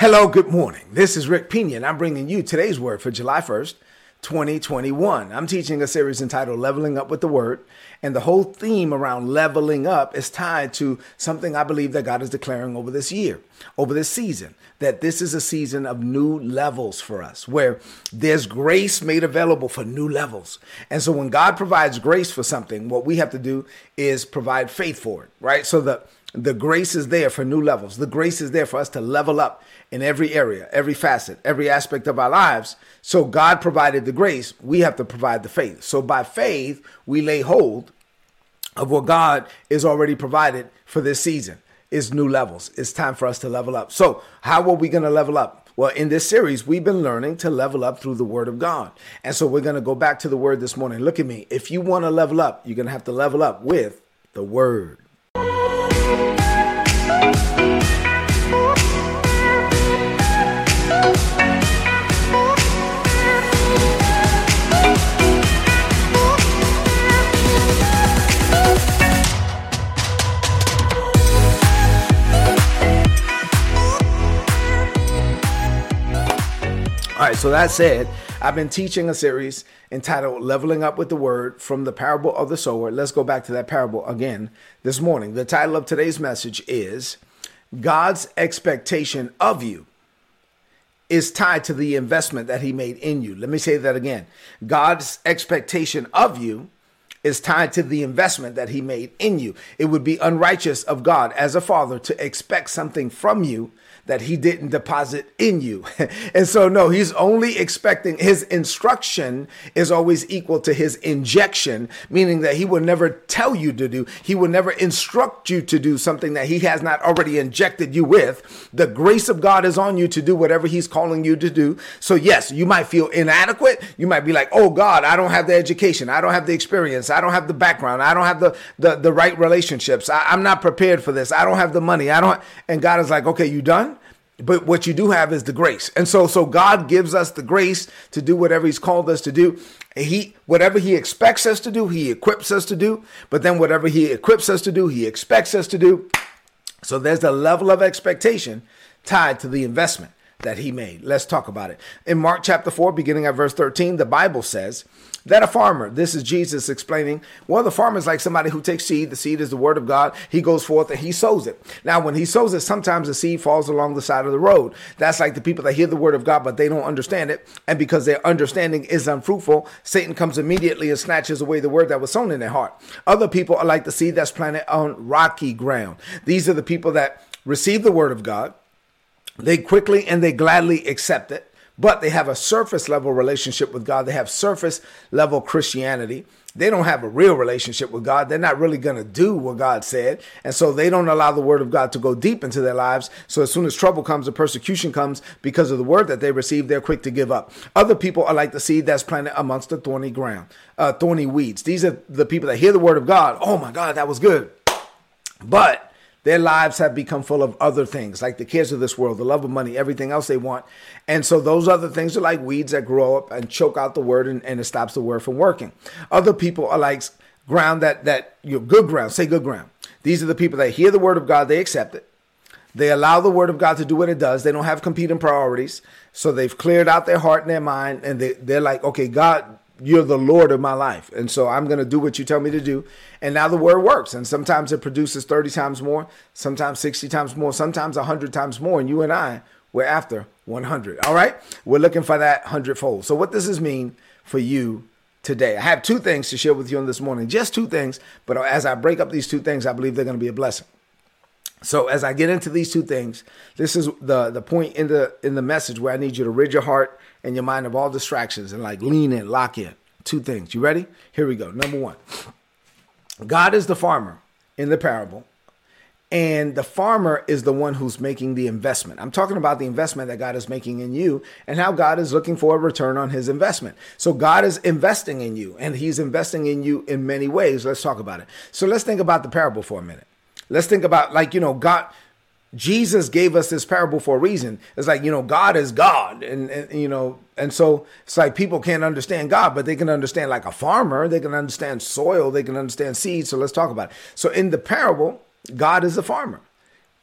Hello, good morning. This is Rick Pina, I'm bringing you today's word for July 1st, 2021. I'm teaching a series entitled Leveling Up with the Word, and the whole theme around leveling up is tied to something I believe that God is declaring over this year, over this season, that this is a season of new levels for us, where there's grace made available for new levels. And so when God provides grace for something, what we have to do is provide faith for it, right? So the the grace is there for new levels. The grace is there for us to level up in every area, every facet, every aspect of our lives. So God provided the grace. We have to provide the faith. So by faith, we lay hold of what God is already provided for this season. Is new levels. It's time for us to level up. So, how are we going to level up? Well, in this series, we've been learning to level up through the Word of God. And so we're going to go back to the Word this morning. Look at me. If you want to level up, you're going to have to level up with the Word. All right, so that said, I've been teaching a series entitled Leveling Up with the Word from the Parable of the Sower. Let's go back to that parable again this morning. The title of today's message is God's Expectation of You is tied to the investment that He made in you. Let me say that again. God's expectation of you is tied to the investment that He made in you. It would be unrighteous of God as a father to expect something from you that he didn't deposit in you. and so, no, he's only expecting his instruction is always equal to his injection, meaning that he will never tell you to do, he will never instruct you to do something that he has not already injected you with. The grace of God is on you to do whatever he's calling you to do. So, yes, you might feel inadequate. You might be like, oh God, I don't have the education, I don't have the experience, I don't have the background, I don't have the the, the right relationships, I, I'm not prepared for this, I don't have the money, I don't. And God is like, okay, you done? But what you do have is the grace. And so so god gives us the grace to do whatever he's called us to do. He whatever he expects us to do he equips us to do. But then whatever he equips us to do he expects us to do. So there's a level of expectation tied to the investment that he made let's talk about it in mark chapter 4 beginning at verse 13 the bible says that a farmer, this is Jesus explaining, well, the farmer is like somebody who takes seed. The seed is the word of God. He goes forth and he sows it. Now, when he sows it, sometimes the seed falls along the side of the road. That's like the people that hear the word of God, but they don't understand it. And because their understanding is unfruitful, Satan comes immediately and snatches away the word that was sown in their heart. Other people are like the seed that's planted on rocky ground. These are the people that receive the word of God. They quickly and they gladly accept it but they have a surface level relationship with God. They have surface level Christianity. They don't have a real relationship with God. They're not really going to do what God said. And so they don't allow the word of God to go deep into their lives. So as soon as trouble comes or persecution comes because of the word that they receive, they're quick to give up. Other people are like the seed that's planted amongst the thorny ground, uh, thorny weeds. These are the people that hear the word of God. Oh my God, that was good. But their lives have become full of other things, like the cares of this world, the love of money, everything else they want. And so those other things are like weeds that grow up and choke out the word and, and it stops the word from working. Other people are like ground that that you know, good ground, say good ground. These are the people that hear the word of God, they accept it. They allow the word of God to do what it does. They don't have competing priorities. So they've cleared out their heart and their mind and they, they're like, okay, God, you're the Lord of my life. And so I'm going to do what you tell me to do. And now the word works. And sometimes it produces 30 times more, sometimes 60 times more, sometimes 100 times more. And you and I, we're after 100. All right? We're looking for that hundredfold. So, what does this mean for you today? I have two things to share with you on this morning, just two things. But as I break up these two things, I believe they're going to be a blessing. So as I get into these two things, this is the the point in the in the message where I need you to rid your heart and your mind of all distractions and like lean in, lock in. Two things. You ready? Here we go. Number one. God is the farmer in the parable, and the farmer is the one who's making the investment. I'm talking about the investment that God is making in you and how God is looking for a return on his investment. So God is investing in you and he's investing in you in many ways. Let's talk about it. So let's think about the parable for a minute. Let's think about like, you know, God Jesus gave us this parable for a reason. It's like, you know, God is God. And, and, you know, and so it's like people can't understand God, but they can understand like a farmer, they can understand soil, they can understand seeds. So let's talk about it. So in the parable, God is a farmer.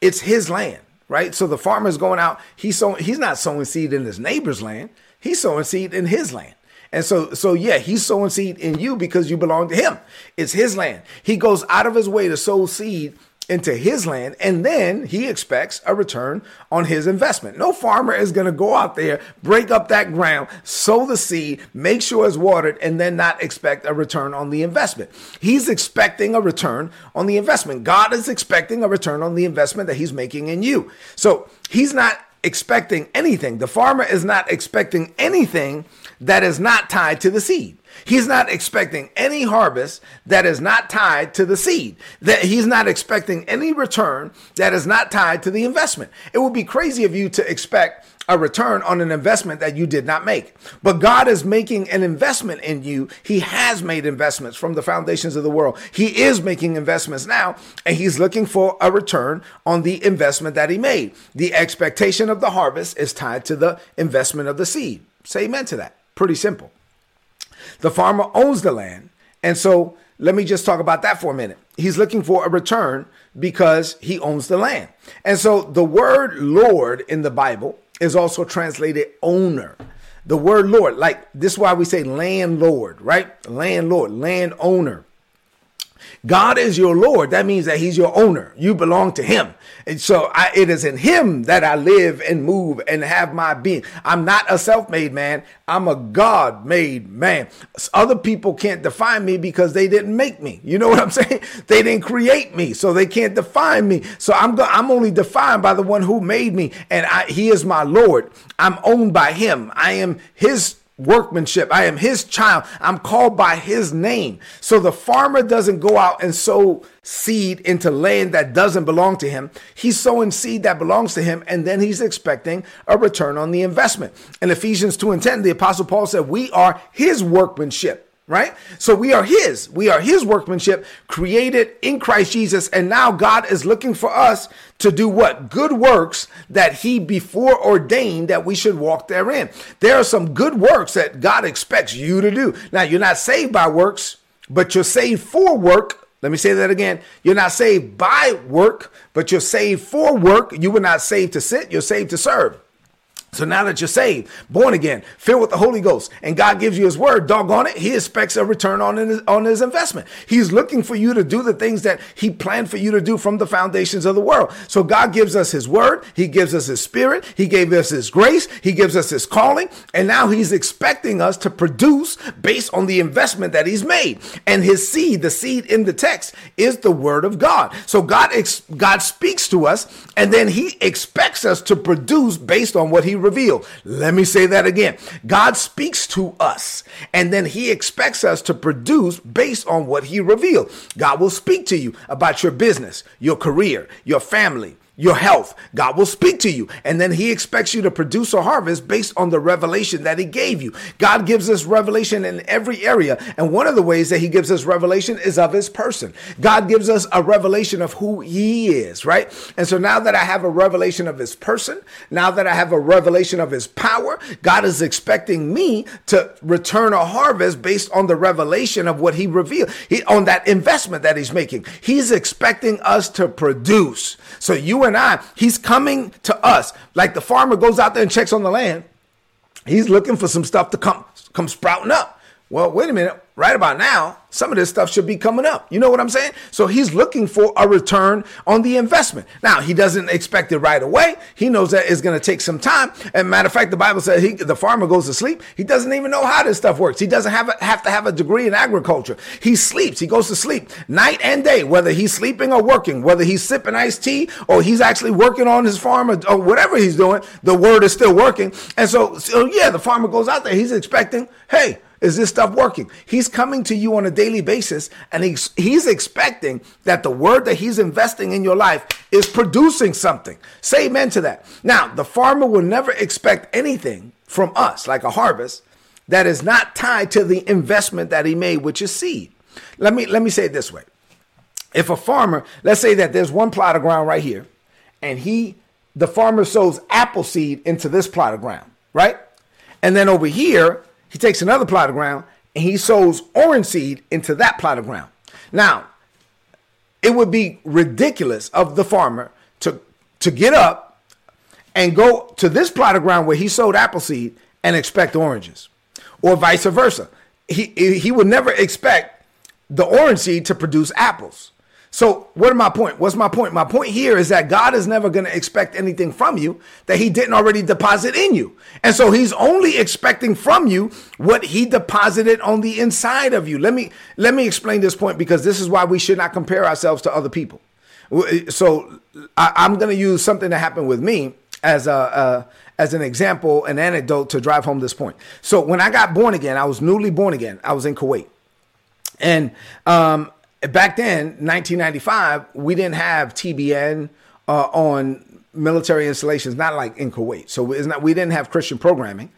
It's his land right? So the farmer is going out. He's sowing. He's not sowing seed in his neighbor's land. He's sowing seed in his land. And so, so yeah, he's sowing seed in you because you belong to him. It's his land. He goes out of his way to sow seed into his land and then he expects a return on his investment. No farmer is going to go out there, break up that ground, sow the seed, make sure it's watered and then not expect a return on the investment. He's expecting a return on the investment. God is expecting a return on the investment that he's making in you. So, he's not expecting anything. The farmer is not expecting anything that is not tied to the seed. He's not expecting any harvest that is not tied to the seed. That he's not expecting any return that is not tied to the investment. It would be crazy of you to expect a return on an investment that you did not make. But God is making an investment in you. He has made investments from the foundations of the world. He is making investments now, and He's looking for a return on the investment that He made. The expectation of the harvest is tied to the investment of the seed. Say amen to that. Pretty simple. The farmer owns the land. And so let me just talk about that for a minute. He's looking for a return because he owns the land. And so the word Lord in the Bible is also translated owner. The word Lord, like this is why we say landlord, right? Landlord, landowner. God is your Lord. That means that He's your owner. You belong to Him. And so I, it is in Him that I live and move and have my being. I'm not a self made man. I'm a God made man. Other people can't define me because they didn't make me. You know what I'm saying? They didn't create me, so they can't define me. So I'm, go- I'm only defined by the one who made me, and I, He is my Lord. I'm owned by Him. I am His workmanship. I am his child. I'm called by his name. So the farmer doesn't go out and sow seed into land that doesn't belong to him. He's sowing seed that belongs to him, and then he's expecting a return on the investment. In Ephesians 2 and 10, the apostle Paul said, We are his workmanship right? So we are his. We are his workmanship created in Christ Jesus. And now God is looking for us to do what? Good works that he before ordained that we should walk therein. There are some good works that God expects you to do. Now, you're not saved by works, but you're saved for work. Let me say that again. You're not saved by work, but you're saved for work. You were not saved to sit, you're saved to serve. So now that you're saved, born again, filled with the Holy Ghost, and God gives you his word, doggone it, he expects a return on his, on his investment. He's looking for you to do the things that he planned for you to do from the foundations of the world. So God gives us his word, he gives us his spirit, he gave us his grace, he gives us his calling, and now he's expecting us to produce based on the investment that he's made. And his seed, the seed in the text, is the word of God. So God, ex- God speaks to us, and then he expects us to produce based on what he revealed. Let me say that again. God speaks to us and then he expects us to produce based on what he revealed. God will speak to you about your business, your career, your family, your health. God will speak to you. And then he expects you to produce a harvest based on the revelation that he gave you. God gives us revelation in every area. And one of the ways that he gives us revelation is of his person. God gives us a revelation of who he is, right? And so now that I have a revelation of his person, now that I have a revelation of his power, God is expecting me to return a harvest based on the revelation of what he revealed, he, on that investment that he's making. He's expecting us to produce. So and I, he's coming to us like the farmer goes out there and checks on the land. He's looking for some stuff to come come sprouting up. Well, wait a minute. Right about now, some of this stuff should be coming up. You know what I'm saying? So he's looking for a return on the investment. Now, he doesn't expect it right away. He knows that it's going to take some time. And matter of fact, the Bible says he, the farmer goes to sleep. He doesn't even know how this stuff works. He doesn't have, a, have to have a degree in agriculture. He sleeps. He goes to sleep night and day, whether he's sleeping or working, whether he's sipping iced tea or he's actually working on his farm or, or whatever he's doing, the word is still working. And so, so, yeah, the farmer goes out there. He's expecting, hey, is this stuff working? He's coming to you on a daily basis and he's, he's expecting that the word that he's investing in your life is producing something. Say amen to that. Now, the farmer will never expect anything from us, like a harvest, that is not tied to the investment that he made, which is seed. Let me, let me say it this way. If a farmer, let's say that there's one plot of ground right here, and he, the farmer sows apple seed into this plot of ground, right? And then over here, he takes another plot of ground and he sows orange seed into that plot of ground. Now, it would be ridiculous of the farmer to, to get up and go to this plot of ground where he sowed apple seed and expect oranges, or vice versa. He he would never expect the orange seed to produce apples. So, what my point? What's my point? My point here is that God is never going to expect anything from you that He didn't already deposit in you. And so He's only expecting from you what He deposited on the inside of you. Let me let me explain this point because this is why we should not compare ourselves to other people. So I, am going to use something that happened with me as a, a as an example, an anecdote to drive home this point. So when I got born again, I was newly born again. I was in Kuwait, and um, back then, 1995, we didn't have TBN uh, on military installations, not like in Kuwait. So it's not we didn't have Christian programming,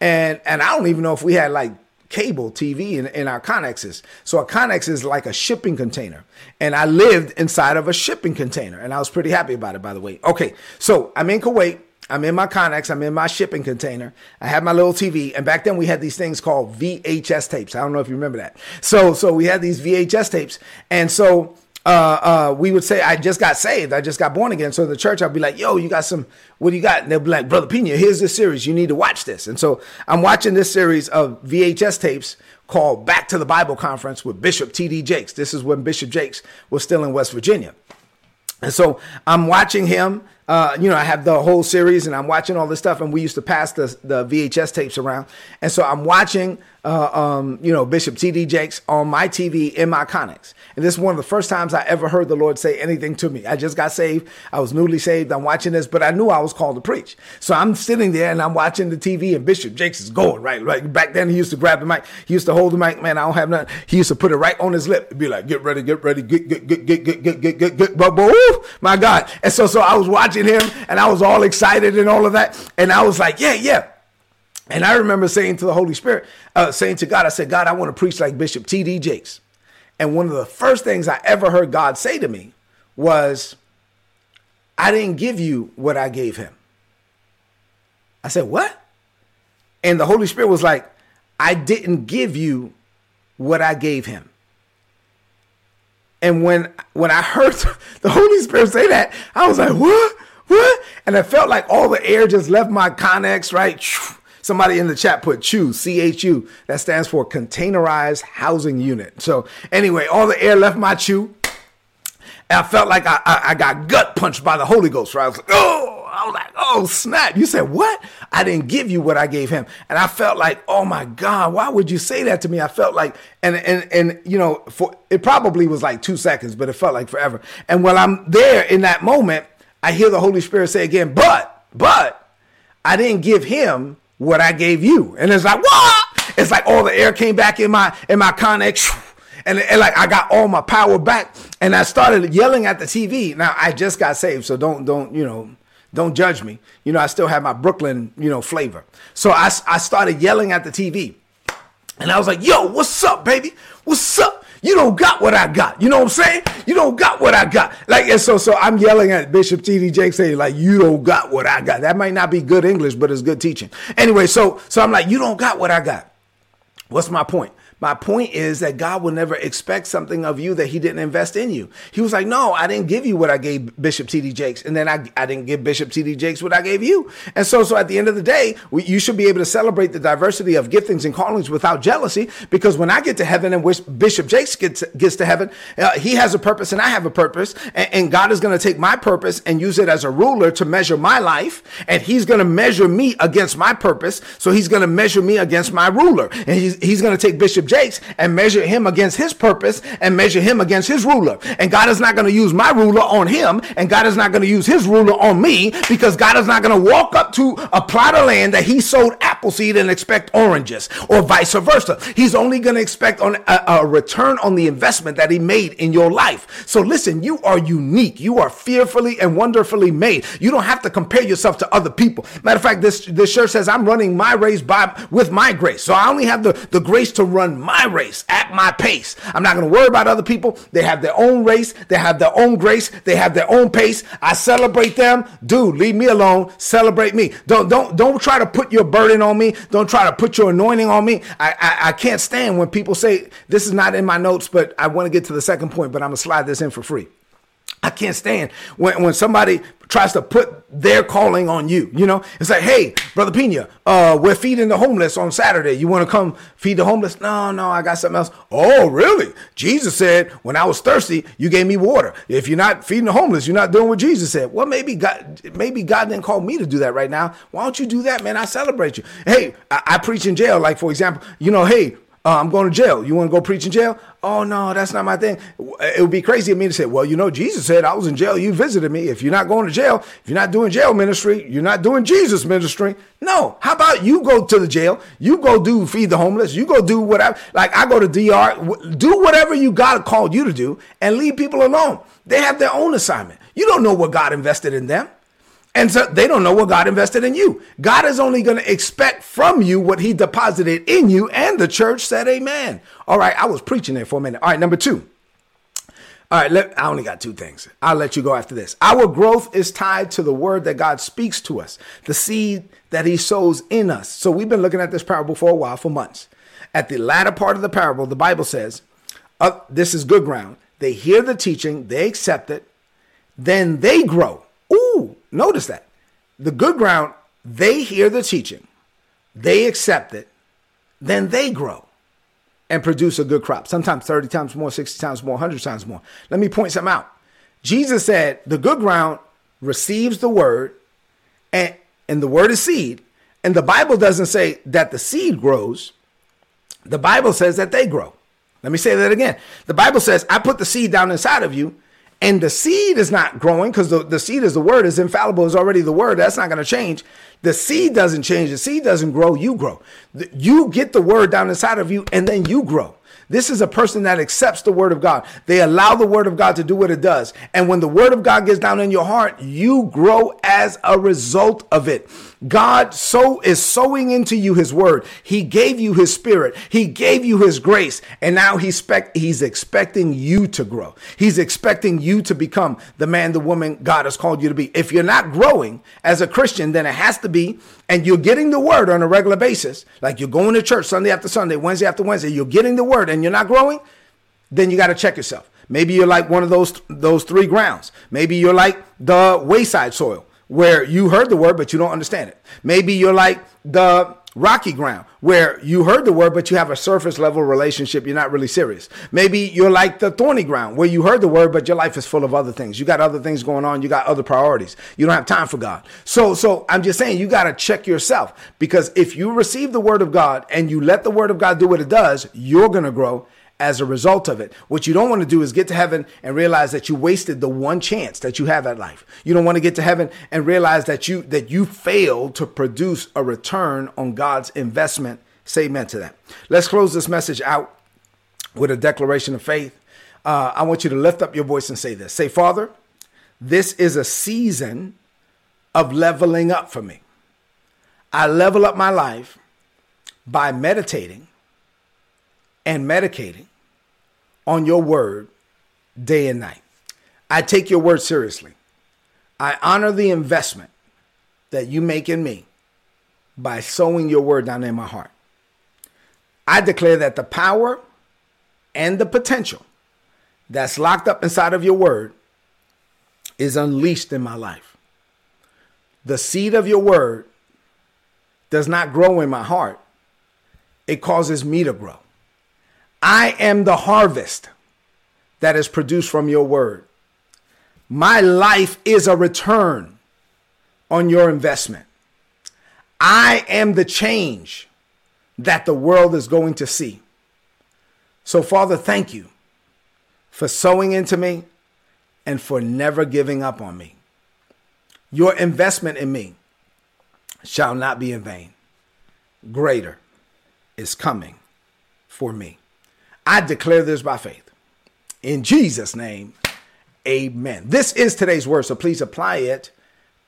and and I don't even know if we had like cable TV in, in our connexes. So a connex is like a shipping container. And I lived inside of a shipping container. And I was pretty happy about it, by the way. Okay, so I'm in Kuwait. I'm in my Connex. I'm in my shipping container. I have my little TV. And back then we had these things called VHS tapes. I don't know if you remember that. So, so we had these VHS tapes. And so, uh, uh, we would say, I just got saved. I just got born again. So the church, I'd be like, yo, you got some, what do you got? And they'll be like, Brother Pina, here's this series. You need to watch this. And so I'm watching this series of VHS tapes called Back to the Bible Conference with Bishop T.D. Jakes. This is when Bishop Jakes was still in West Virginia. And so I'm watching him uh, you know, I have the whole series and I'm watching all this stuff. And we used to pass the, the VHS tapes around. And so I'm watching, uh, um, you know, Bishop T.D. Jakes on my TV in my Connex. And this is one of the first times I ever heard the Lord say anything to me. I just got saved. I was newly saved. I'm watching this, but I knew I was called to preach. So I'm sitting there and I'm watching the TV and Bishop Jakes is going, right? Right. Back then he used to grab the mic. He used to hold the mic. Man, I don't have nothing. He used to put it right on his lip. And be like, get ready, get ready, get, get, get, get, get, get, get, get, get, get, my God. And so, so I was him and I was all excited and all of that. And I was like, yeah, yeah. And I remember saying to the Holy Spirit, uh, saying to God, I said, God, I want to preach like Bishop T.D. Jakes. And one of the first things I ever heard God say to me was, I didn't give you what I gave him. I said, What? And the Holy Spirit was like, I didn't give you what I gave him. And when when I heard the Holy Spirit say that, I was like, What? And I felt like all the air just left my connex, right? Somebody in the chat put CHU, C H U. That stands for Containerized Housing Unit. So, anyway, all the air left my CHU. And I felt like I, I, I got gut punched by the Holy Ghost, right? I was like, oh, I was like, oh, snap. You said, what? I didn't give you what I gave him. And I felt like, oh my God, why would you say that to me? I felt like, and, and, and, you know, for, it probably was like two seconds, but it felt like forever. And while I'm there in that moment, I hear the Holy Spirit say again, but, but I didn't give him what I gave you. And it's like, what? It's like all the air came back in my, in my connex. And, and like I got all my power back and I started yelling at the TV. Now I just got saved. So don't, don't, you know, don't judge me. You know, I still have my Brooklyn, you know, flavor. So I, I started yelling at the TV. And I was like, yo, what's up, baby? What's up? You don't got what I got. You know what I'm saying? You don't got what I got. Like, and so, so I'm yelling at Bishop T.D. Jakes saying, like, you don't got what I got. That might not be good English, but it's good teaching. Anyway, so, so I'm like, you don't got what I got. What's my point? My point is that God will never expect something of you that he didn't invest in you. He was like, no, I didn't give you what I gave Bishop T.D. Jakes. And then I, I didn't give Bishop T.D. Jakes what I gave you. And so, so at the end of the day, we, you should be able to celebrate the diversity of giftings and callings without jealousy. Because when I get to heaven and wish Bishop Jakes gets, gets to heaven, uh, he has a purpose and I have a purpose. And, and God is going to take my purpose and use it as a ruler to measure my life. And he's going to measure me against my purpose. So he's going to measure me against my ruler. And he's, he's going to take Bishop Jakes and measure him against his purpose and measure him against his ruler. And God is not going to use my ruler on him, and God is not going to use his ruler on me because God is not going to walk up to a plot of land that he sowed apple seed and expect oranges, or vice versa. He's only going to expect on a, a return on the investment that he made in your life. So listen, you are unique. You are fearfully and wonderfully made. You don't have to compare yourself to other people. Matter of fact, this this shirt says I'm running my race by with my grace. So I only have the, the grace to run my race at my pace. I'm not going to worry about other people. They have their own race. They have their own grace. They have their own pace. I celebrate them. Dude, leave me alone. Celebrate me. Don't don't don't try to put your burden on me. Don't try to put your anointing on me. I I, I can't stand when people say this is not in my notes, but I want to get to the second point, but I'm gonna slide this in for free. I can't stand when, when somebody tries to put their calling on you. You know, it's like, hey, brother Pina, uh, we're feeding the homeless on Saturday. You want to come feed the homeless? No, no, I got something else. Oh, really? Jesus said, when I was thirsty, you gave me water. If you're not feeding the homeless, you're not doing what Jesus said. Well, maybe God, maybe God didn't call me to do that right now. Why don't you do that, man? I celebrate you. Hey, I, I preach in jail. Like for example, you know, hey, uh, I'm going to jail. You want to go preach in jail? Oh, no, that's not my thing. It would be crazy of me to say, well, you know, Jesus said I was in jail. You visited me. If you're not going to jail, if you're not doing jail ministry, you're not doing Jesus ministry. No. How about you go to the jail? You go do feed the homeless. You go do whatever. Like I go to DR. Do whatever you God called you to do and leave people alone. They have their own assignment. You don't know what God invested in them. And so they don't know what God invested in you. God is only going to expect from you what he deposited in you. And the church said, Amen. All right, I was preaching there for a minute. All right, number two. All right, let, I only got two things. I'll let you go after this. Our growth is tied to the word that God speaks to us, the seed that he sows in us. So we've been looking at this parable for a while, for months. At the latter part of the parable, the Bible says, uh, This is good ground. They hear the teaching, they accept it, then they grow. Ooh, Notice that. The good ground, they hear the teaching, they accept it, then they grow and produce a good crop. Sometimes 30 times more, 60 times more, 100 times more. Let me point something out. Jesus said, the good ground receives the word, and, and the word is seed. And the Bible doesn't say that the seed grows, the Bible says that they grow. Let me say that again. The Bible says, I put the seed down inside of you, and the seed is not growing because the, the seed is the word is infallible is already the word that's not going to change the seed doesn't change the seed doesn't grow you grow you get the word down inside of you and then you grow this is a person that accepts the word of God. They allow the word of God to do what it does. And when the word of God gets down in your heart, you grow as a result of it. God so is sowing into you his word. He gave you his spirit. He gave you his grace. And now he's, expect, he's expecting you to grow. He's expecting you to become the man, the woman God has called you to be. If you're not growing as a Christian, then it has to be and you're getting the word on a regular basis, like you're going to church Sunday after Sunday, Wednesday after Wednesday, you're getting the word and you're not growing, then you got to check yourself. Maybe you're like one of those those three grounds. Maybe you're like the wayside soil where you heard the word but you don't understand it. Maybe you're like the rocky ground where you heard the word, but you have a surface level relationship. You're not really serious. Maybe you're like the thorny ground where you heard the word, but your life is full of other things. You got other things going on. You got other priorities. You don't have time for God. So, so I'm just saying you got to check yourself because if you receive the word of God and you let the word of God do what it does, you're going to grow as a result of it. What you don't want to do is get to heaven and realize that you wasted the one chance that you have at life. You don't want to get to heaven and realize that you that you failed to produce a return on God's investment. Say amen to that. Let's close this message out with a declaration of faith. Uh, I want you to lift up your voice and say this. Say, Father, this is a season of leveling up for me. I level up my life by meditating and medicating on your word day and night. I take your word seriously. I honor the investment that you make in me by sowing your word down in my heart. I declare that the power and the potential that's locked up inside of your word is unleashed in my life. The seed of your word does not grow in my heart, it causes me to grow. I am the harvest that is produced from your word. My life is a return on your investment. I am the change that the world is going to see. So, Father, thank you for sowing into me and for never giving up on me. Your investment in me shall not be in vain. Greater is coming for me. I declare this by faith. In Jesus' name, amen. This is today's word, so please apply it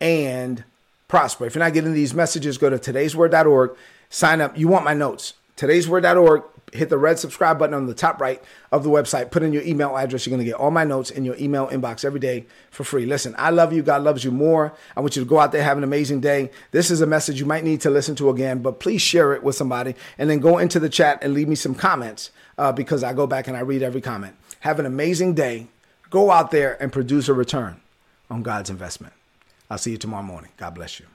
and prosper. If you're not getting these messages, go to today'sword.org, sign up. You want my notes. Today'sword.org, hit the red subscribe button on the top right of the website. Put in your email address. You're going to get all my notes in your email inbox every day for free. Listen, I love you. God loves you more. I want you to go out there, have an amazing day. This is a message you might need to listen to again, but please share it with somebody and then go into the chat and leave me some comments uh, because I go back and I read every comment. Have an amazing day. Go out there and produce a return on God's investment. I'll see you tomorrow morning. God bless you.